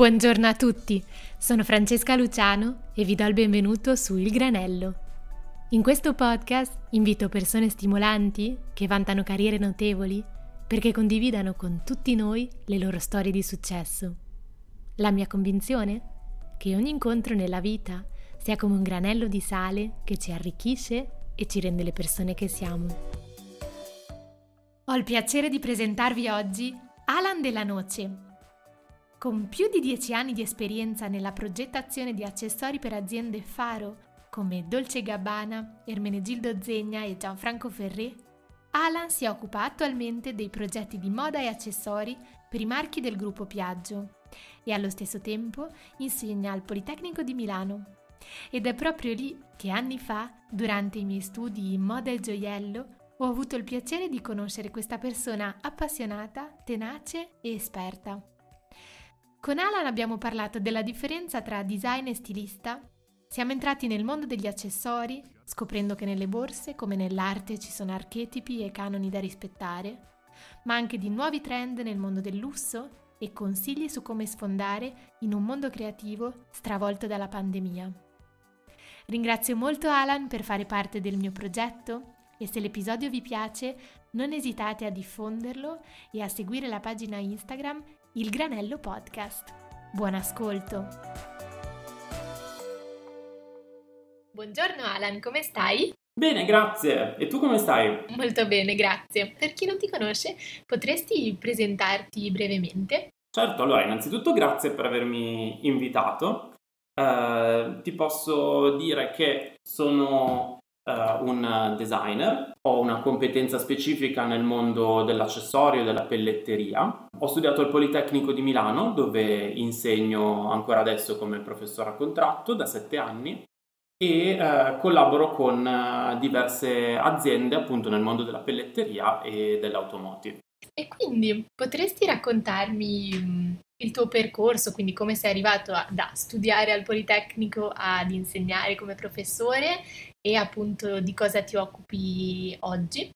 Buongiorno a tutti, sono Francesca Luciano e vi do il benvenuto su Il Granello. In questo podcast invito persone stimolanti che vantano carriere notevoli perché condividano con tutti noi le loro storie di successo. La mia convinzione? Che ogni incontro nella vita sia come un granello di sale che ci arricchisce e ci rende le persone che siamo. Ho il piacere di presentarvi oggi Alan Della Noce, con più di dieci anni di esperienza nella progettazione di accessori per aziende faro come Dolce Gabbana, Ermenegildo Zegna e Gianfranco Ferré, Alan si occupa attualmente dei progetti di moda e accessori per i marchi del gruppo Piaggio e allo stesso tempo insegna al Politecnico di Milano. Ed è proprio lì che anni fa, durante i miei studi in moda e gioiello, ho avuto il piacere di conoscere questa persona appassionata, tenace e esperta. Con Alan abbiamo parlato della differenza tra design e stilista. Siamo entrati nel mondo degli accessori, scoprendo che nelle borse, come nell'arte, ci sono archetipi e canoni da rispettare, ma anche di nuovi trend nel mondo del lusso e consigli su come sfondare in un mondo creativo stravolto dalla pandemia. Ringrazio molto Alan per fare parte del mio progetto e se l'episodio vi piace non esitate a diffonderlo e a seguire la pagina Instagram il Granello Podcast. Buon ascolto! Buongiorno Alan, come stai? Bene, grazie. E tu come stai? Molto bene, grazie. Per chi non ti conosce, potresti presentarti brevemente? Certo, allora innanzitutto grazie per avermi invitato. Uh, ti posso dire che sono uh, un designer, ho una competenza specifica nel mondo dell'accessorio e della pelletteria. Ho studiato al Politecnico di Milano dove insegno ancora adesso come professore a contratto da sette anni e uh, collaboro con uh, diverse aziende appunto nel mondo della pelletteria e dell'automotive. E quindi potresti raccontarmi mm, il tuo percorso, quindi come sei arrivato a, da studiare al Politecnico ad insegnare come professore e appunto di cosa ti occupi oggi?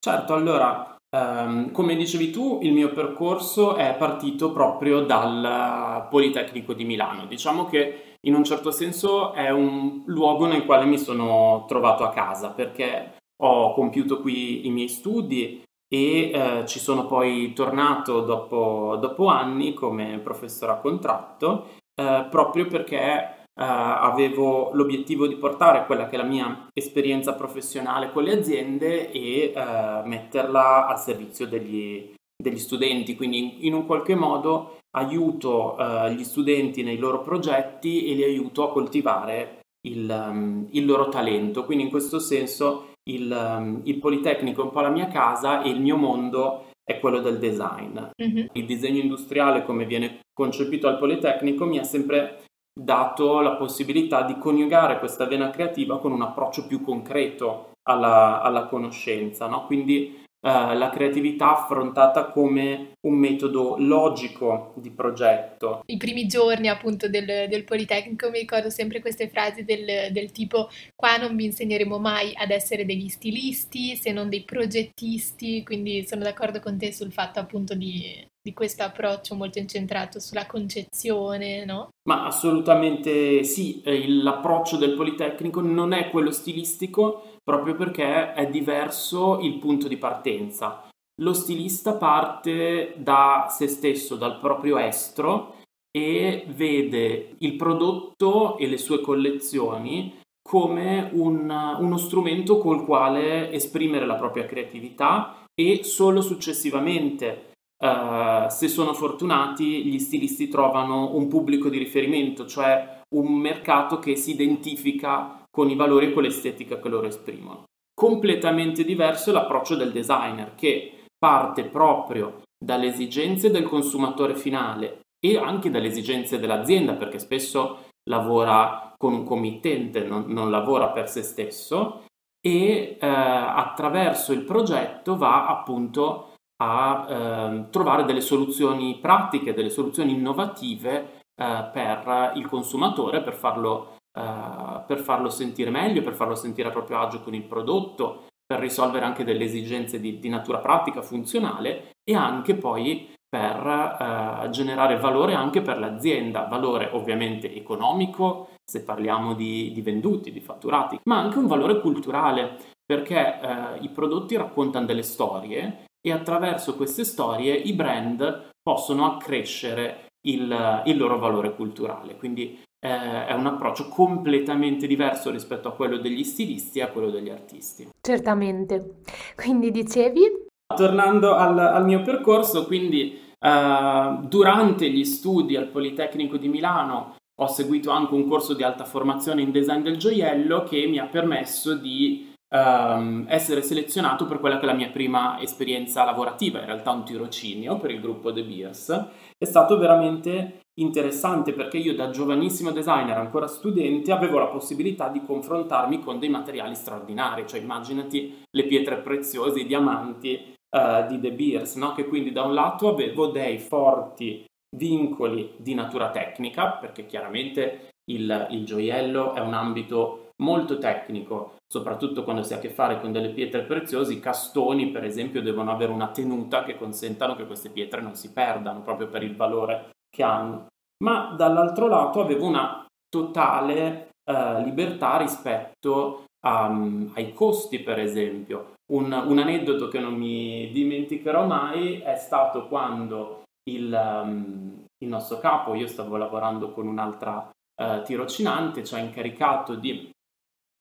Certo, allora, um, come dicevi tu, il mio percorso è partito proprio dal Politecnico di Milano. Diciamo che in un certo senso è un luogo nel quale mi sono trovato a casa perché ho compiuto qui i miei studi e eh, ci sono poi tornato dopo, dopo, anni come professore a contratto eh, proprio perché Uh, avevo l'obiettivo di portare quella che è la mia esperienza professionale con le aziende e uh, metterla al servizio degli, degli studenti, quindi in, un qualche modo aiuto uh, gli studenti nei loro progetti e li aiuto a coltivare il, um, il loro talento. Quindi in questo senso il, um, il, Politecnico è un po' la mia casa e il mio mondo è quello del design. Mm-hmm. Il disegno industriale come viene concepito al Politecnico mi ha sempre dato la possibilità di coniugare questa vena creativa con un approccio più concreto alla, alla conoscenza, no? quindi eh, la creatività affrontata come un metodo logico di progetto. I primi giorni appunto del, del Politecnico mi ricordo sempre queste frasi del, del, tipo qua non vi insegneremo mai ad essere degli stilisti se non dei progettisti, quindi sono d'accordo con te sul fatto appunto di, di questo approccio molto incentrato sulla concezione, no? Ma assolutamente sì, l'approccio del Politecnico non è quello stilistico, proprio perché è diverso il punto di partenza. Lo stilista parte da se stesso, dal proprio estro e vede il prodotto e le sue collezioni come un, uno strumento col quale esprimere la propria creatività e solo successivamente, uh, se sono fortunati, gli stilisti trovano un pubblico di riferimento, cioè un mercato che si identifica con i valori e con l'estetica che loro esprimono. Completamente diverso è l'approccio del designer che parte proprio dalle esigenze del consumatore finale e anche dalle esigenze dell'azienda perché spesso lavora con un committente, non, non lavora per se stesso e eh, attraverso il progetto va appunto a eh, trovare delle soluzioni pratiche, delle soluzioni innovative eh, per il consumatore per farlo uh, per farlo sentire meglio, per farlo sentire a proprio agio con il prodotto, per risolvere anche delle esigenze di, di natura pratica, funzionale e anche poi per eh, generare valore anche per l'azienda, valore ovviamente economico, se parliamo di, di venduti, di fatturati, ma anche un valore culturale, perché eh, i prodotti raccontano delle storie e attraverso queste storie i brand possono accrescere il, il loro valore culturale. Quindi eh, è un approccio completamente diverso rispetto a quello degli stilisti e a quello degli artisti. Certamente. Quindi dicevi? Tornando al, al mio percorso, quindi eh, durante gli studi al Politecnico di Milano ho seguito anche un corso di alta formazione in design del gioiello che mi ha permesso di um, essere selezionato per quella che è la mia prima esperienza lavorativa, in realtà un tirocinio per il gruppo The Beers. È stato veramente interessante perché io da giovanissimo designer, ancora studente, avevo la possibilità di confrontarmi con dei materiali straordinari, cioè immaginati le pietre preziose, i diamanti uh, di De Beers, no? che quindi da un lato avevo dei forti vincoli di natura tecnica, perché chiaramente il, il gioiello è un ambito molto tecnico, soprattutto quando si ha a che fare con delle pietre preziose, i castoni per esempio devono avere una tenuta che consentano che queste pietre non si perdano proprio per il valore che hanno. Ma dall'altro lato avevo una totale eh, libertà rispetto a, ai costi per esempio. Un, un, aneddoto che non mi dimenticherò mai è stato quando il, um, il nostro capo, io stavo lavorando con un'altra uh, tirocinante, ci ha incaricato di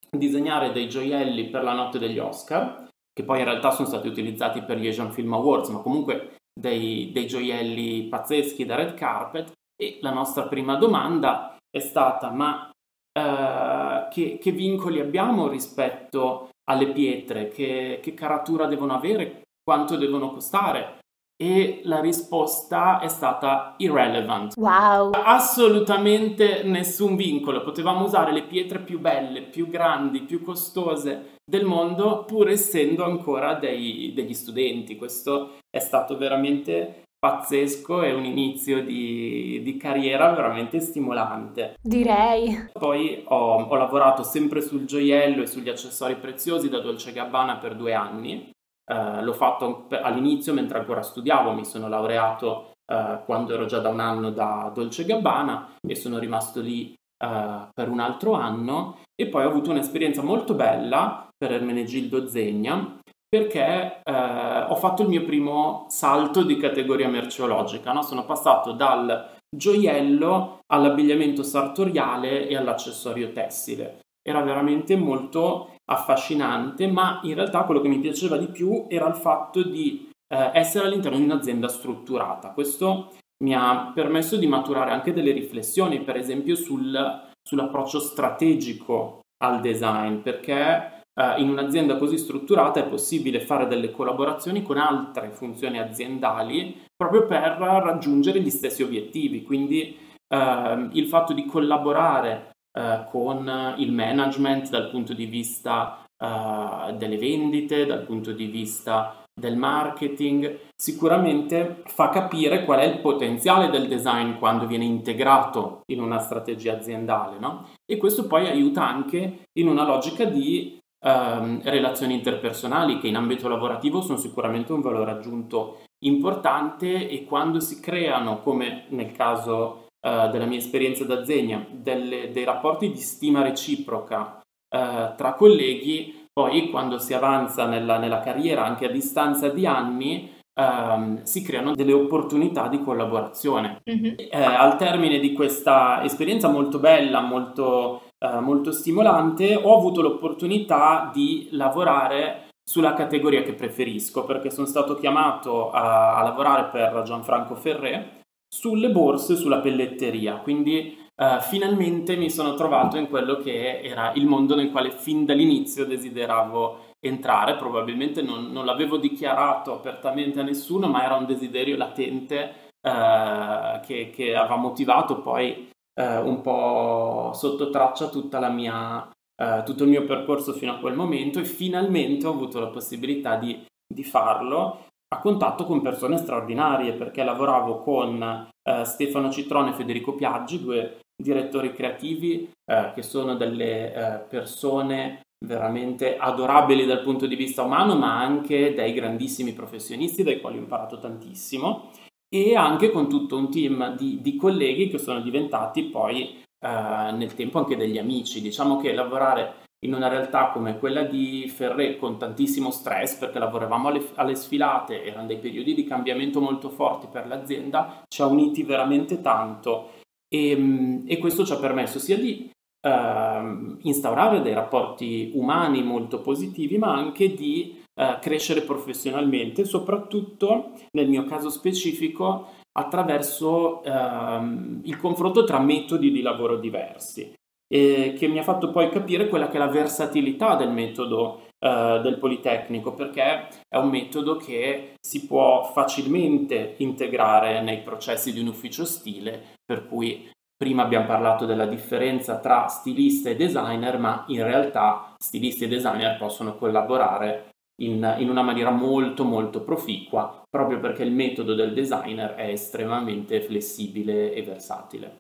disegnare dei gioielli per la notte degli Oscar, che poi in realtà sono stati utilizzati per gli Asian Film Awards, ma comunque dei, dei gioielli pazzeschi da red carpet. E la nostra prima domanda è stata: ma uh, che, che vincoli abbiamo rispetto alle pietre, che, che caratura devono avere, quanto devono costare. E la risposta è stata irrelevant. Wow! Assolutamente nessun vincolo. Potevamo usare le pietre più belle, più grandi, più costose del mondo, pur essendo ancora dei, degli studenti. Questo è stato veramente pazzesco e un inizio di, di, carriera veramente stimolante. Direi. Poi ho, ho, lavorato sempre sul gioiello e sugli accessori preziosi da Dolce Gabbana per due anni. Uh, l'ho fatto all'inizio mentre ancora studiavo, mi sono laureato uh, quando ero già da un anno da Dolce Gabbana e sono rimasto lì uh, per un altro anno e poi ho avuto un'esperienza molto bella per Ermenegildo Zegna perché eh, ho fatto il mio primo salto di categoria merceologica, no? sono passato dal gioiello all'abbigliamento sartoriale e all'accessorio tessile. Era veramente molto affascinante, ma in realtà quello che mi piaceva di più era il fatto di eh, essere all'interno di un'azienda strutturata. Questo mi ha permesso di maturare anche delle riflessioni, per esempio sul, sull'approccio strategico al design, perché eh, in un'azienda così strutturata è possibile fare delle collaborazioni con altre funzioni aziendali proprio per raggiungere gli stessi obiettivi. Quindi eh, il fatto di collaborare eh, con il management dal punto di vista eh, delle vendite, dal punto di vista del marketing, sicuramente fa capire qual è il potenziale del design quando viene integrato in una strategia aziendale, no? E questo poi aiuta anche in una logica di ehm, relazioni interpersonali che in ambito lavorativo sono sicuramente un valore aggiunto importante e quando si creano, come nel caso eh, della mia esperienza da Zegna, delle, dei rapporti di stima reciproca eh, tra colleghi, poi quando si avanza nella, nella carriera anche a distanza di anni, Um, si creano delle opportunità di collaborazione. Mm-hmm. Eh, al termine di questa esperienza molto bella, molto eh, molto stimolante, ho avuto l'opportunità di lavorare sulla categoria che preferisco perché sono stato chiamato a, a lavorare per Gianfranco Ferré sulle borse sulla pelletteria, quindi uh, finalmente mi sono trovato in quello che era il mondo nel quale fin dall'inizio desideravo entrare, probabilmente non, non l'avevo dichiarato apertamente a nessuno, ma era un desiderio latente uh, che, che aveva motivato poi eh, un po' sotto traccia tutta la mia, tutto il mio percorso fino a quel momento. E finalmente ho avuto la possibilità di, di farlo a contatto con persone straordinarie perché lavoravo con eh, Stefano Citrone e Federico Piaggi, due direttori creativi eh, che sono delle eh, persone veramente adorabili dal punto di vista umano, ma anche dei grandissimi professionisti dai quali ho imparato tantissimo e anche con tutto un team di, di colleghi che sono diventati poi eh, nel tempo anche degli amici. Diciamo che lavorare in una realtà come quella di Ferré con tantissimo stress perché lavoravamo alle, alle, sfilate, erano dei periodi di cambiamento molto forti per l'azienda, ci ha uniti veramente tanto. E, ehm, e questo ci ha permesso sia di eh, instaurare dei rapporti umani molto positivi ma anche di eh, crescere professionalmente, soprattutto nel mio caso specifico attraverso ehm, il confronto tra metodi di lavoro diversi e che mi ha fatto poi capire quella che è la versatilità del metodo eh, del Politecnico, perché è un metodo che si può facilmente integrare nei processi di un ufficio stile, per cui prima abbiamo parlato della differenza tra stilista e designer, ma in realtà stilisti e designer possono collaborare in, in, una maniera molto molto proficua, proprio perché il metodo del designer è estremamente flessibile e versatile.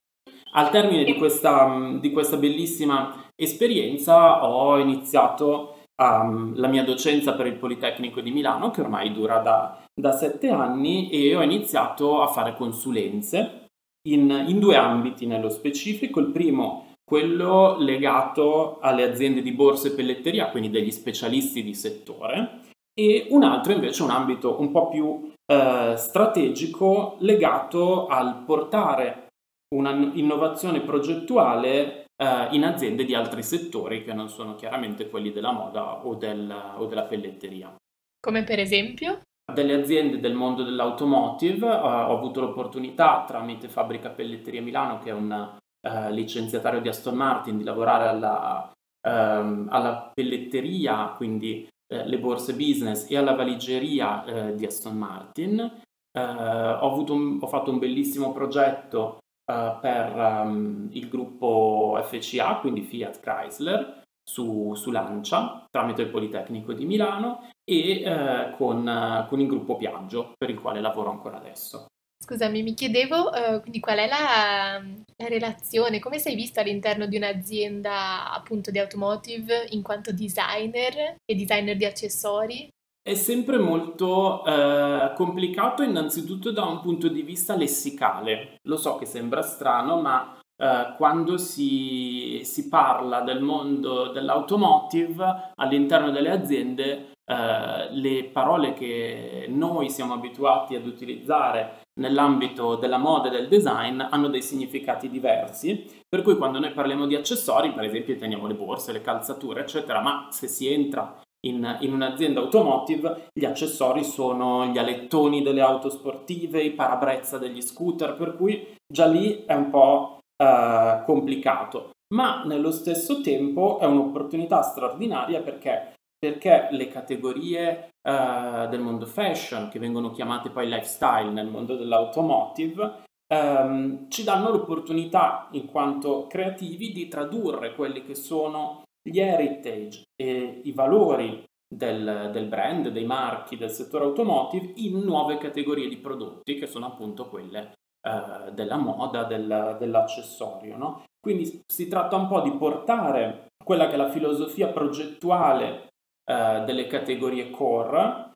Al termine di questa, di questa bellissima esperienza ho iniziato um, la mia docenza per il Politecnico di Milano, che ormai dura da, da sette anni, e ho iniziato a fare consulenze in, in due ambiti nello specifico. Il primo quello legato alle aziende di borsa e pelletteria, quindi degli specialisti di settore, e un altro invece un ambito un po' più eh, strategico legato al portare un'innovazione progettuale eh, in aziende di altri settori che non sono chiaramente quelli della moda o, del, o della pelletteria. Come per esempio? Delle aziende del mondo dell'automotive, eh, ho avuto l'opportunità tramite Fabbrica Pelletteria Milano, che è un eh, licenziatario di Aston Martin, di lavorare alla, ehm, alla pelletteria, quindi eh, le borse business e alla valigeria di Aston Martin. Ho, un, ho, fatto un bellissimo progetto uh, per um, il gruppo FCA, quindi Fiat Chrysler, su, su Lancia tramite il Politecnico di Milano e uh, con, uh, con, il gruppo Piaggio, per il quale lavoro ancora adesso. Scusami, mi chiedevo quindi qual è la, la, relazione, come sei visto all'interno di un'azienda appunto di automotive in quanto designer e designer di accessori? È sempre molto eh, complicato innanzitutto da un punto di vista lessicale. Lo so che sembra strano, ma eh, quando si, si, parla del mondo dell'automotive all'interno delle aziende, eh, le parole che noi siamo abituati ad utilizzare nell'ambito della moda e del design hanno dei significati diversi, per cui quando noi parliamo di accessori, per esempio teniamo le borse, le calzature, eccetera, ma se si entra in, in, un'azienda automotive gli accessori sono gli alettoni delle auto sportive, i parabrezza degli scooter, per cui già lì è un po' eh, complicato. Ma nello stesso tempo è un'opportunità straordinaria perché, perché le categorie eh, del mondo fashion, che vengono chiamate poi lifestyle nel mondo dell'automotive, ehm, ci danno l'opportunità, in quanto creativi, di tradurre quelli che sono gli heritage e i valori del, del, brand, dei marchi, del settore automotive in nuove categorie di prodotti che sono appunto quelle eh, della moda, del, dell'accessorio. No? Quindi si tratta un po' di portare quella che è la filosofia progettuale eh, delle categorie core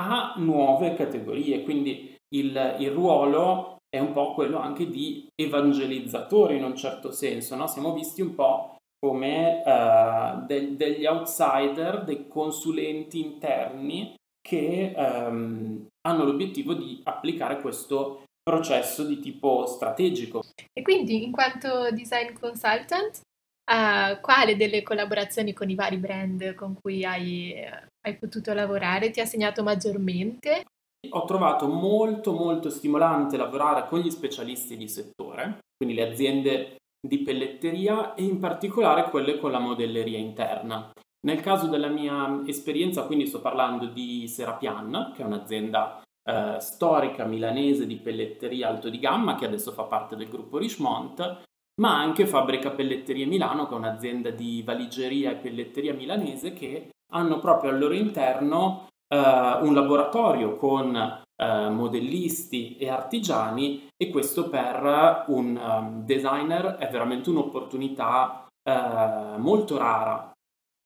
a nuove categorie, quindi il, il ruolo è un po' quello anche di evangelizzatori in un certo senso, no? siamo visti un po' come uh, de- degli outsider, dei consulenti interni che um, hanno l'obiettivo di applicare questo processo di tipo strategico. E quindi, in quanto design consultant, uh, quale delle collaborazioni con i vari brand con cui hai, hai potuto lavorare ti ha segnato maggiormente? Ho trovato molto molto stimolante lavorare con gli specialisti di settore, quindi le aziende di pelletteria e in particolare quelle con la modelleria interna. Nel caso della mia esperienza, quindi sto parlando di Serapian, che è un'azienda eh, storica milanese di pelletteria alto di gamma che adesso fa parte del gruppo Richemont, ma anche Fabbrica Pelletterie Milano, che è un'azienda di valigeria e pelletteria milanese che hanno proprio al loro interno un laboratorio con eh, modellisti e artigiani e questo per un um, designer è veramente un'opportunità eh, molto rara.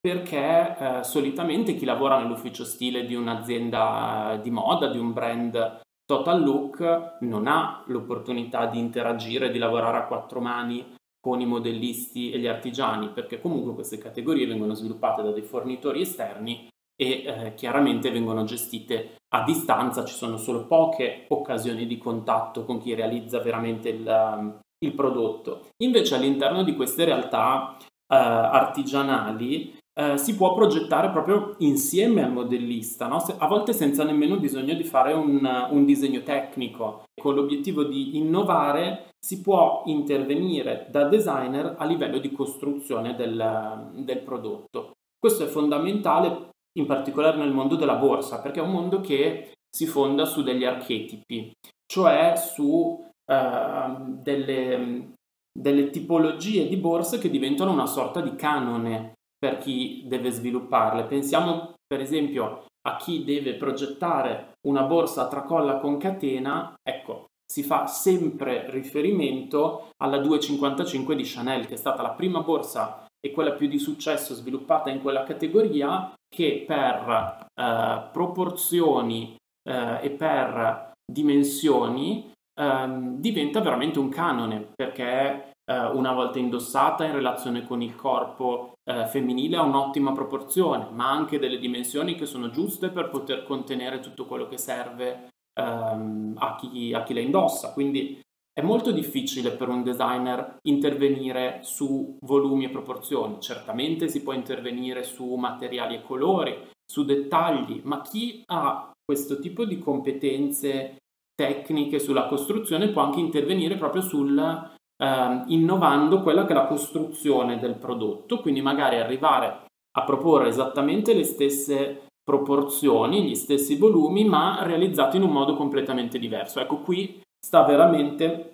Perché eh, solitamente chi lavora nell'ufficio stile di un'azienda di moda, di un brand Total Look non ha l'opportunità di interagire, di lavorare a quattro mani con i modellisti e gli artigiani, perché comunque queste categorie vengono sviluppate da dei fornitori esterni e eh, chiaramente vengono gestite a distanza, ci sono solo poche occasioni di contatto con chi realizza veramente il, il prodotto. Invece all'interno di queste realtà eh, artigianali eh, si può progettare proprio insieme al modellista, no? a volte senza nemmeno bisogno di fare un, un disegno tecnico. Con l'obiettivo di innovare si può intervenire da designer a livello di costruzione del, del prodotto. Questo è fondamentale in particolare nel mondo della borsa, perché è un mondo che si fonda su degli archetipi, cioè su uh, delle, delle tipologie di borse che diventano una sorta di canone per chi deve svilupparle. Pensiamo per esempio a chi deve progettare una borsa a tracolla con catena, ecco, si fa sempre riferimento alla 255 di Chanel, che è stata la prima borsa e quella più di successo sviluppata in quella categoria, che per eh, proporzioni eh, e per dimensioni eh, diventa veramente un canone, perché eh, una volta indossata in relazione con il corpo eh, femminile ha un'ottima proporzione, ma anche delle dimensioni che sono giuste per poter contenere tutto quello che serve ehm, a, chi, a chi la indossa. Quindi è molto difficile per un designer intervenire su volumi e proporzioni. Certamente si può intervenire su materiali e colori, su dettagli, ma chi ha questo tipo di competenze tecniche sulla costruzione può anche intervenire proprio sul eh, innovando quella che è la costruzione del prodotto, quindi magari arrivare a proporre esattamente le stesse proporzioni, gli stessi volumi, ma realizzati in un modo completamente diverso. Ecco, qui sta veramente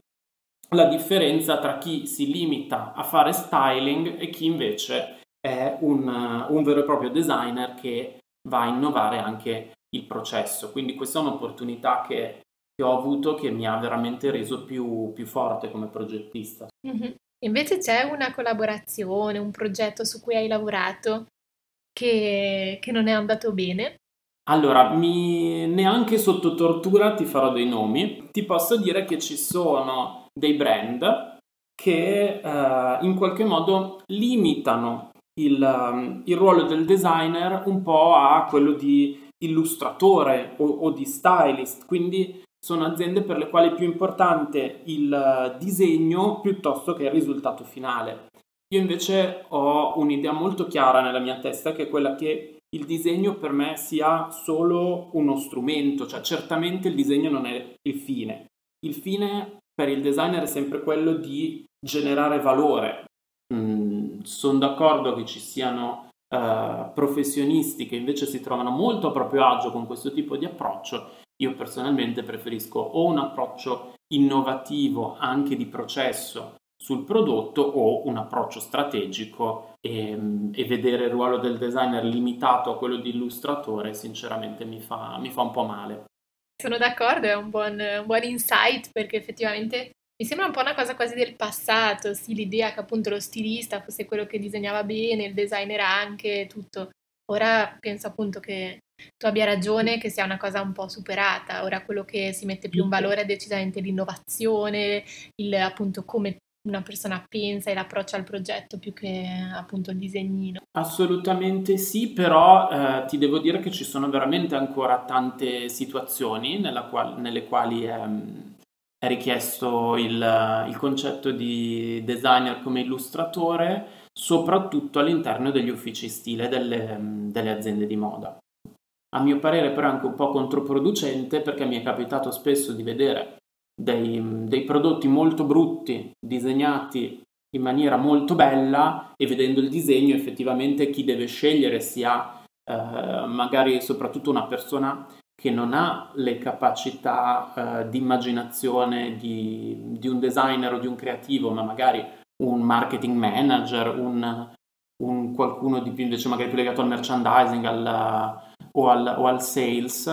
la differenza tra chi si limita a fare styling e chi invece è un, un vero e proprio designer che va a innovare anche il processo. Quindi questa è un'opportunità che, che ho avuto che mi ha veramente reso più, più forte come progettista. Mm-hmm. Invece c'è una collaborazione, un progetto su cui hai lavorato che, che non è andato bene? Allora, mi... neanche sotto tortura ti farò dei nomi. Ti posso dire che ci sono dei brand che eh, in qualche modo limitano il, il, ruolo del designer un po' a quello di illustratore o, o di stylist. Quindi sono aziende per le quali è più importante il disegno piuttosto che il risultato finale. Io invece ho un'idea molto chiara nella mia testa che è quella che il disegno per me sia solo uno strumento, cioè certamente il disegno non è il fine. Il fine per il designer è sempre quello di generare valore. Mm, sono d'accordo che ci siano uh, professionisti che invece si trovano molto a proprio agio con questo tipo di approccio. Io personalmente preferisco o un approccio innovativo anche di processo sul prodotto o un approccio strategico e, e, vedere il ruolo del designer limitato a quello di illustratore sinceramente mi fa, mi fa un po' male. Sono d'accordo, è un buon, un buon, insight perché effettivamente mi sembra un po' una cosa quasi del passato, sì, l'idea che appunto lo stilista fosse quello che disegnava bene, il designer anche, tutto. Ora penso appunto che tu abbia ragione che sia una cosa un po' superata, ora quello che si mette più in valore è decisamente l'innovazione, il appunto come una persona pensa e l'approccia al progetto più che appunto il disegnino. Assolutamente sì, però eh, ti devo dire che ci sono veramente ancora tante situazioni qual- nelle quali è, è richiesto il, il, concetto di designer come illustratore, soprattutto all'interno degli uffici stile delle, delle aziende di moda. A mio parere però è anche un po' controproducente perché mi è capitato spesso di vedere dei, dei prodotti molto brutti, disegnati in maniera molto bella e vedendo il disegno effettivamente chi deve scegliere sia eh, magari soprattutto una persona che non ha le capacità eh, di immaginazione di, un designer o di un creativo, ma magari un marketing manager, un, un qualcuno di più invece magari più legato al merchandising al, o, al, o, al, sales,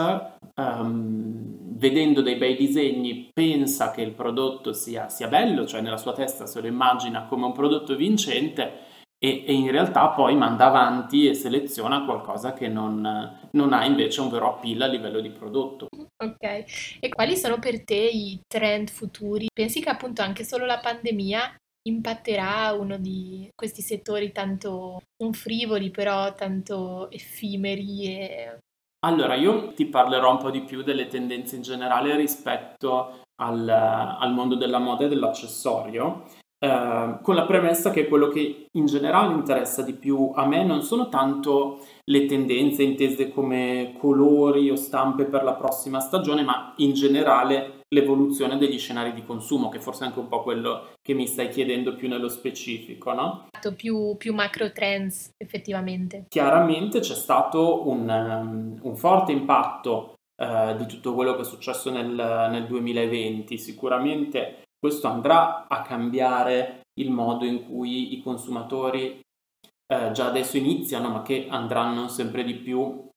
um, vedendo dei bei disegni pensa che il prodotto sia, sia, bello, cioè nella sua testa se lo immagina come un prodotto vincente e, e, in realtà poi manda avanti e seleziona qualcosa che non, non ha invece un vero appeal a livello di prodotto. Ok, e quali sono per te i trend futuri? Pensi che appunto anche solo la pandemia impatterà uno di questi settori tanto non frivoli, però tanto effimeri e... Allora, io ti parlerò un po' di più delle tendenze in generale rispetto al, al mondo della moda e dell'accessorio Ehm, con la premessa che quello che in generale interessa di più a me non sono tanto le tendenze intese come colori o stampe per la prossima stagione, ma in generale l'evoluzione degli scenari di consumo, che forse è anche un po' quello che mi stai chiedendo più nello specifico, no? Più, più macro trends, effettivamente. Chiaramente c'è stato un, um, un forte impatto uh, di tutto quello che è successo nel, nel 2020. Sicuramente questo andrà a cambiare il modo in cui i consumatori eh, già adesso iniziano, ma che andranno sempre di più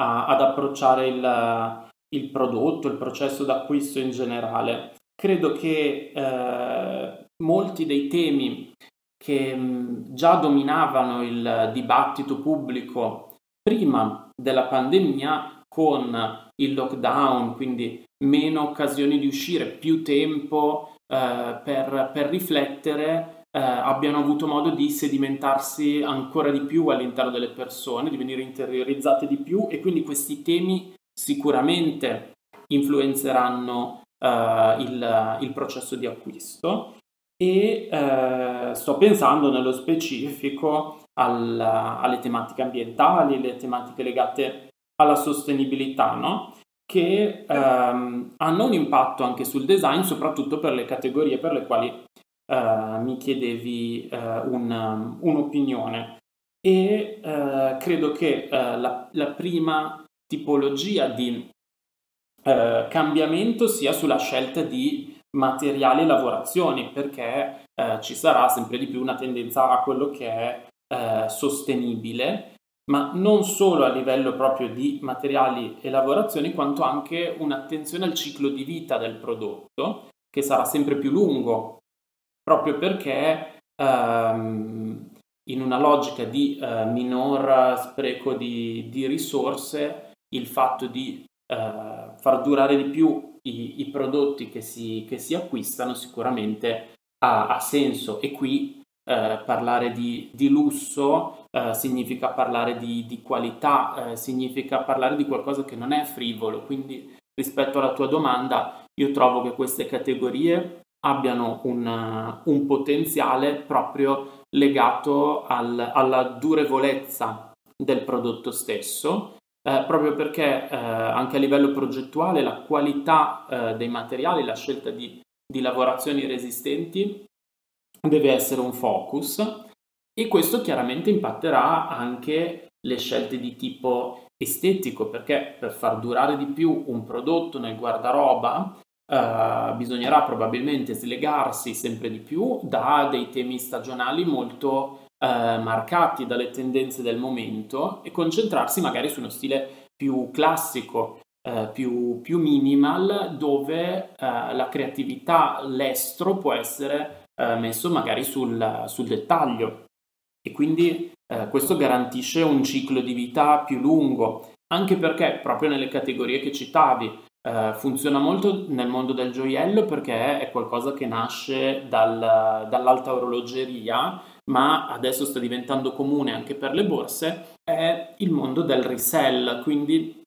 a, ad approcciare il, il, prodotto, il processo d'acquisto in generale. Credo che eh, molti dei temi che mh, già dominavano il dibattito pubblico prima della pandemia con il lockdown, quindi meno occasioni di uscire, più tempo eh, per, per, riflettere, eh, abbiano avuto modo di sedimentarsi ancora di più all'interno delle persone, di venire interiorizzate di più e quindi questi temi sicuramente influenzeranno eh, il, il, processo di acquisto e eh, sto pensando nello specifico al, alle tematiche ambientali, alle tematiche legate alla sostenibilità, no? che ehm, hanno un impatto anche sul design, soprattutto per le categorie per le quali eh, mi chiedevi un, un'opinione. E credo che la, la, prima tipologia di eh, cambiamento sia sulla scelta di materiali e lavorazioni, perché eh, ci sarà sempre di più una tendenza a quello che è sostenibile ma non solo a livello proprio di materiali e lavorazioni, quanto anche un'attenzione al ciclo di vita del prodotto, che sarà sempre più lungo, proprio perché ehm, in una logica di eh, minor spreco di, di, risorse, il fatto di eh, far durare di più i, i prodotti che si, che si, acquistano sicuramente ha, ha senso e qui eh, parlare di, di lusso eh, significa parlare di, di qualità, eh, significa parlare di qualcosa che non è frivolo. Quindi rispetto alla tua domanda, io trovo che queste categorie abbiano un, un potenziale proprio legato al, alla durevolezza del prodotto stesso, eh, proprio perché eh, anche a livello progettuale la qualità eh, dei materiali, la scelta di, di lavorazioni resistenti deve essere un focus e questo chiaramente impatterà anche le scelte di tipo estetico perché per far durare di più un prodotto nel guardaroba Uh, bisognerà probabilmente slegarsi sempre di più da dei temi stagionali molto uh, marcati dalle tendenze del momento e concentrarsi magari su uno stile più classico, uh, più, più, minimal, dove la creatività, l'estro può essere eh, messo magari sul, sul, dettaglio. E quindi eh, questo garantisce un ciclo di vita più lungo, anche perché proprio nelle categorie che citavi eh, funziona molto nel mondo del gioiello perché è qualcosa che nasce dal, dall'alta orologeria, ma adesso sta diventando comune anche per le borse, è il mondo del resell, quindi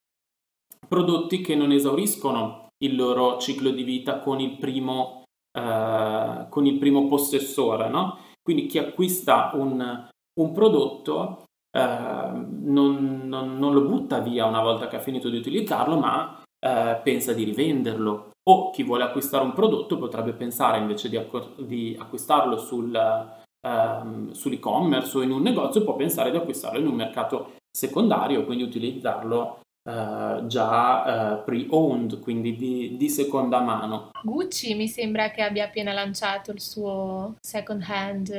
prodotti che non esauriscono il loro ciclo di vita con il primo eh, con il primo possessore, no? Quindi chi acquista un, un prodotto eh, non, non, non, lo butta via una volta che ha finito di utilizzarlo, ma eh, pensa di rivenderlo. O chi vuole acquistare un prodotto potrebbe pensare invece di, accor- di acquistarlo sul, ehm, sull'e-commerce o in un negozio, può pensare di acquistarlo in un mercato secondario, quindi utilizzarlo Uh, già uh, pre-owned, quindi di, di, seconda mano. Gucci mi sembra che abbia appena lanciato il suo second hand.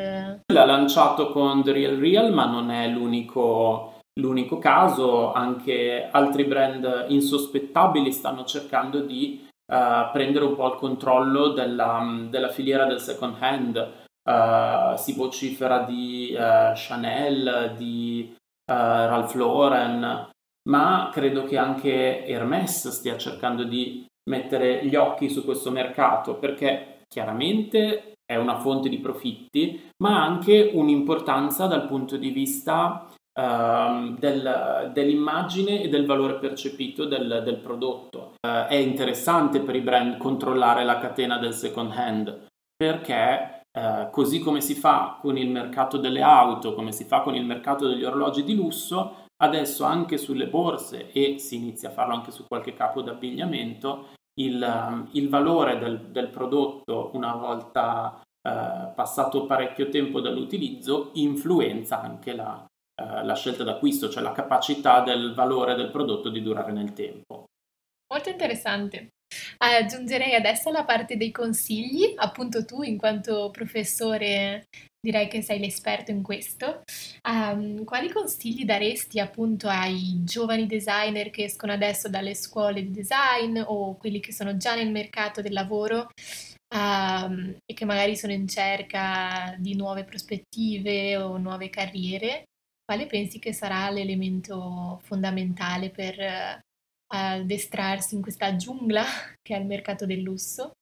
L'ha lanciato con The Real Real, ma non è l'unico, l'unico caso, anche altri brand insospettabili stanno cercando di uh, prendere un po' il controllo della, della, filiera del second hand. Uh, si vocifera di uh, Chanel, di Ralph Lauren, ma credo che anche Hermès stia cercando di mettere gli occhi su questo mercato perché chiaramente è una fonte di profitti, ma ha anche un'importanza dal punto di vista uh, del, dell'immagine e del valore percepito del, del prodotto. Uh, è interessante per i brand controllare la catena del second hand perché Uh, così come si fa con il mercato delle auto, come si fa con il mercato degli orologi di lusso, adesso anche sulle borse e si inizia a farlo anche su qualche capo d'abbigliamento, il, um, il valore del, del, prodotto una volta uh, passato parecchio tempo dall'utilizzo influenza anche la, uh, la scelta d'acquisto, cioè la capacità del valore del prodotto di durare nel tempo. Molto interessante. Aggiungerei adesso la parte dei consigli, appunto tu in quanto professore direi che sei l'esperto in questo. Um, quali consigli daresti appunto ai giovani designer che escono adesso dalle scuole di design o quelli che sono già nel mercato del lavoro um, e che magari sono in cerca di nuove prospettive o nuove carriere? Quale pensi che sarà l'elemento fondamentale per addestrarsi in questa giungla che è il mercato del lusso?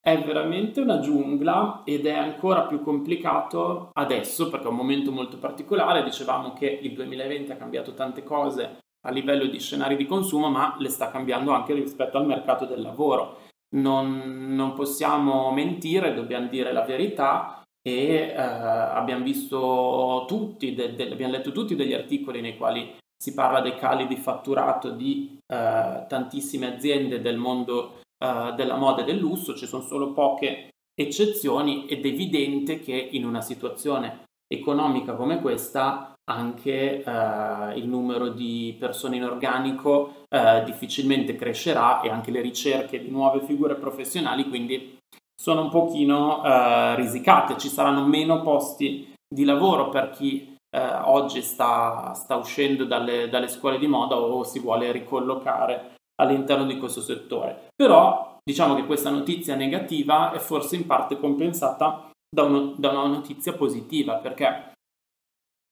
È veramente una giungla ed è ancora più complicato adesso perché è un momento molto particolare. Dicevamo che il 2020 ha cambiato tante cose a livello di scenari di consumo, ma le sta cambiando anche rispetto al mercato del lavoro. Non, non possiamo mentire, dobbiamo dire la verità e eh, abbiamo visto tutti, de, de, abbiamo letto tutti degli articoli nei quali si parla dei cali di fatturato di eh, tantissime aziende del mondo eh, della moda e del lusso, ci sono solo poche eccezioni ed è evidente che in una situazione economica come questa anche eh, il numero di persone in organico eh, difficilmente crescerà e anche le ricerche di nuove figure professionali quindi sono un pochino eh, risicate, ci saranno meno posti di lavoro per chi eh, oggi sta, sta uscendo dalle, dalle, scuole di moda o si vuole ricollocare all'interno di questo settore. Però diciamo che questa notizia negativa è forse in parte compensata da, uno, da una notizia positiva perché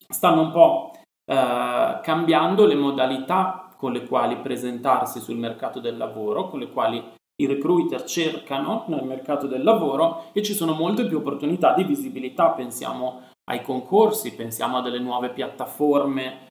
stanno un po' eh, cambiando le modalità con le quali presentarsi sul mercato del lavoro, con le quali i recruiter cercano nel mercato del lavoro e ci sono molte più opportunità di visibilità, pensiamo ai concorsi, pensiamo a delle nuove piattaforme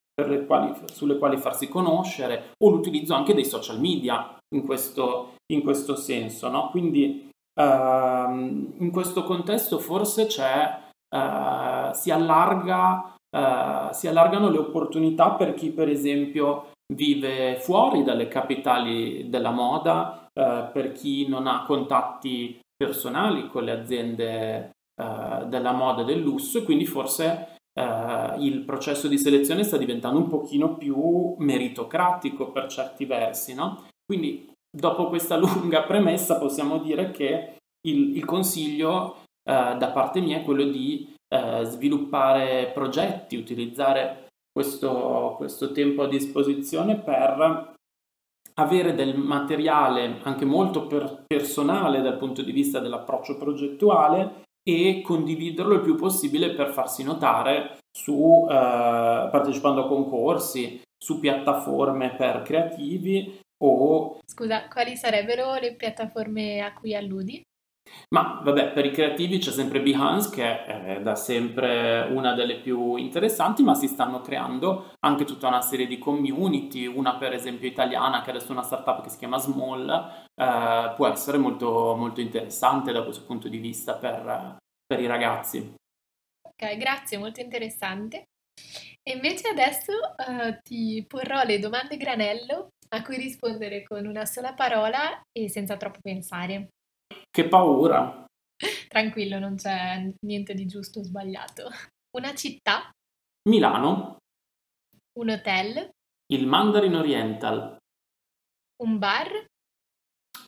quali, sulle quali farsi conoscere o l'utilizzo anche dei social media in questo, in questo senso. No? Quindi ehm, in questo contesto forse c'è, eh, si, allarga, eh, si allargano le opportunità per chi per esempio vive fuori dalle capitali della moda, eh, per chi non ha contatti personali con le aziende uh, della moda e del lusso e quindi forse uh, il processo di selezione sta diventando un pochino più meritocratico per certi versi, no? Quindi dopo questa lunga premessa possiamo dire che il, il consiglio uh, da parte mia è quello di sviluppare progetti, utilizzare questo, questo tempo a disposizione per avere del materiale anche molto per personale dal punto di vista dell'approccio progettuale e condividerlo il più possibile per farsi notare su, eh, partecipando a concorsi, su piattaforme per creativi o... Scusa, quali sarebbero le piattaforme a cui alludi? Ma vabbè, per i creativi c'è sempre Behance che è da sempre una delle più interessanti, ma si stanno creando anche tutta una serie di community, una per esempio italiana che adesso è una startup che si chiama Small, eh, può essere molto, molto interessante da questo punto di vista per, per i ragazzi. Ok, grazie, molto interessante. E invece adesso uh, ti porrò le domande granello a cui rispondere con una sola parola e senza troppo pensare. Che paura! Tranquillo, non c'è niente di giusto o sbagliato. Una città? Milano. Un hotel? Il Mandarin Oriental. Un bar?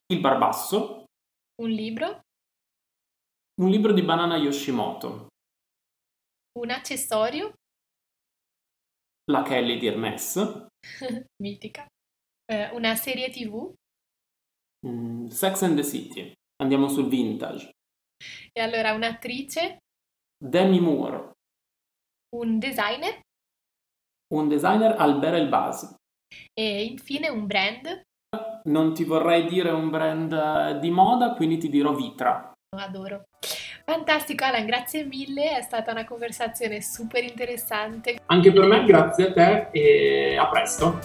Il Barbasso. Un libro? Un libro di Banana Yoshimoto. Un accessorio? La Kelly di Hermes. Mitica. Eh, una serie tv? Mm, Sex and the City. Andiamo sul vintage. E allora un'attrice? Demi Moore. Un designer? Un designer Albert Elbaz. E infine un brand? Non ti vorrei dire un brand eh, di moda, quindi ti dirò Vitra. Adoro. Fantastico Alan, grazie mille, è stata una conversazione super interessante. Anche per me, grazie a te e a presto.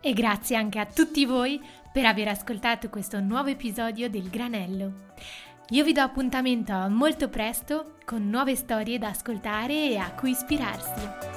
E grazie anche a tutti voi per aver ascoltato questo nuovo episodio del Granello. Io vi do appuntamento molto presto con nuove storie da ascoltare e a cui ispirarsi.